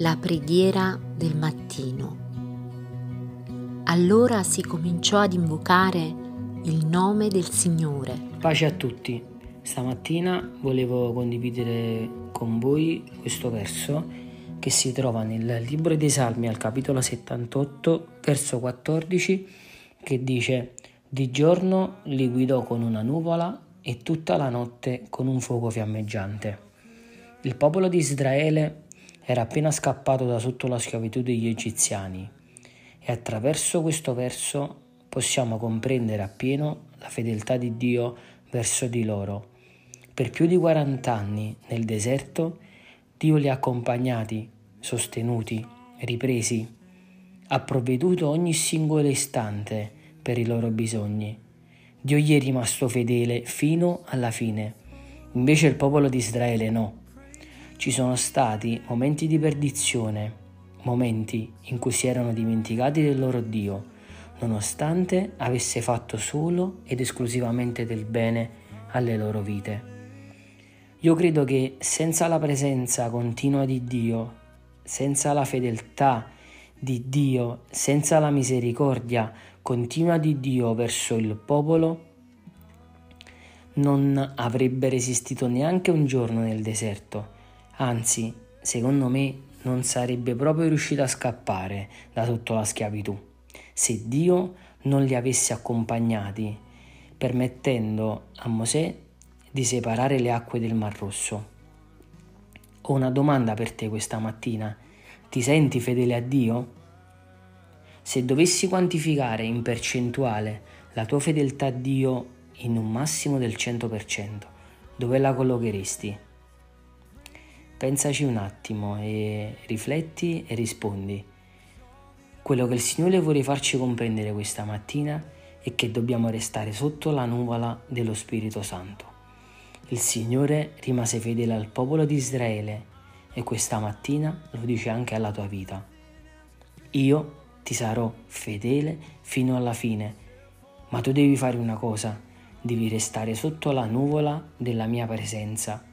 La preghiera del mattino. Allora si cominciò ad invocare il nome del Signore. Pace a tutti. Stamattina volevo condividere con voi questo verso che si trova nel libro dei Salmi al capitolo 78, verso 14, che dice Di giorno li guidò con una nuvola e tutta la notte con un fuoco fiammeggiante. Il popolo di Israele era appena scappato da sotto la schiavitù degli egiziani e attraverso questo verso possiamo comprendere appieno la fedeltà di Dio verso di loro. Per più di 40 anni nel deserto Dio li ha accompagnati, sostenuti, ripresi, ha provveduto ogni singolo istante per i loro bisogni. Dio gli è rimasto fedele fino alla fine. Invece il popolo di Israele no ci sono stati momenti di perdizione, momenti in cui si erano dimenticati del loro Dio, nonostante avesse fatto solo ed esclusivamente del bene alle loro vite. Io credo che senza la presenza continua di Dio, senza la fedeltà di Dio, senza la misericordia continua di Dio verso il popolo, non avrebbe resistito neanche un giorno nel deserto Anzi, secondo me non sarebbe proprio riuscito a scappare da sotto la schiavitù se Dio non li avesse accompagnati, permettendo a Mosè di separare le acque del Mar Rosso. Ho una domanda per te questa mattina. Ti senti fedele a Dio? Se dovessi quantificare in percentuale la tua fedeltà a Dio in un massimo del 100%, dove la collocheresti? Pensaci un attimo e rifletti e rispondi. Quello che il Signore vuole farci comprendere questa mattina è che dobbiamo restare sotto la nuvola dello Spirito Santo. Il Signore rimase fedele al popolo di Israele e questa mattina lo dice anche alla tua vita. Io ti sarò fedele fino alla fine, ma tu devi fare una cosa, devi restare sotto la nuvola della mia presenza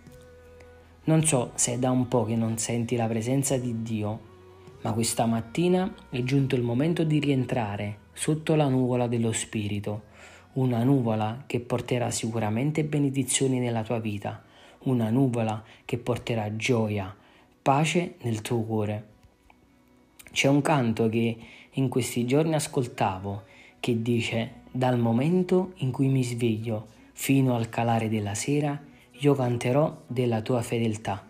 non so se è da un po' che non senti la presenza di Dio, ma questa mattina è giunto il momento di rientrare sotto la nuvola dello Spirito, una nuvola che porterà sicuramente benedizioni nella tua vita, una nuvola che porterà gioia, pace nel tuo cuore. C'è un canto che in questi giorni ascoltavo che dice dal momento in cui mi sveglio fino al calare della sera io canterò della tua fedeltà.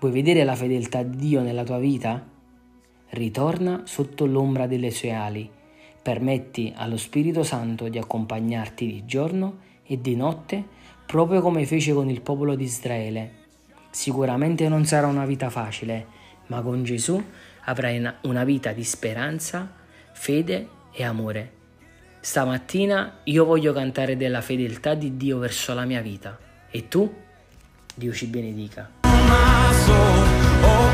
Vuoi vedere la fedeltà di Dio nella tua vita? Ritorna sotto l'ombra delle sue ali, permetti allo Spirito Santo di accompagnarti di giorno e di notte, proprio come fece con il popolo di Israele. Sicuramente non sarà una vita facile, ma con Gesù avrai una vita di speranza, fede e amore. Stamattina io voglio cantare della fedeltà di Dio verso la mia vita. E tu? Dio ci benedica. Oh,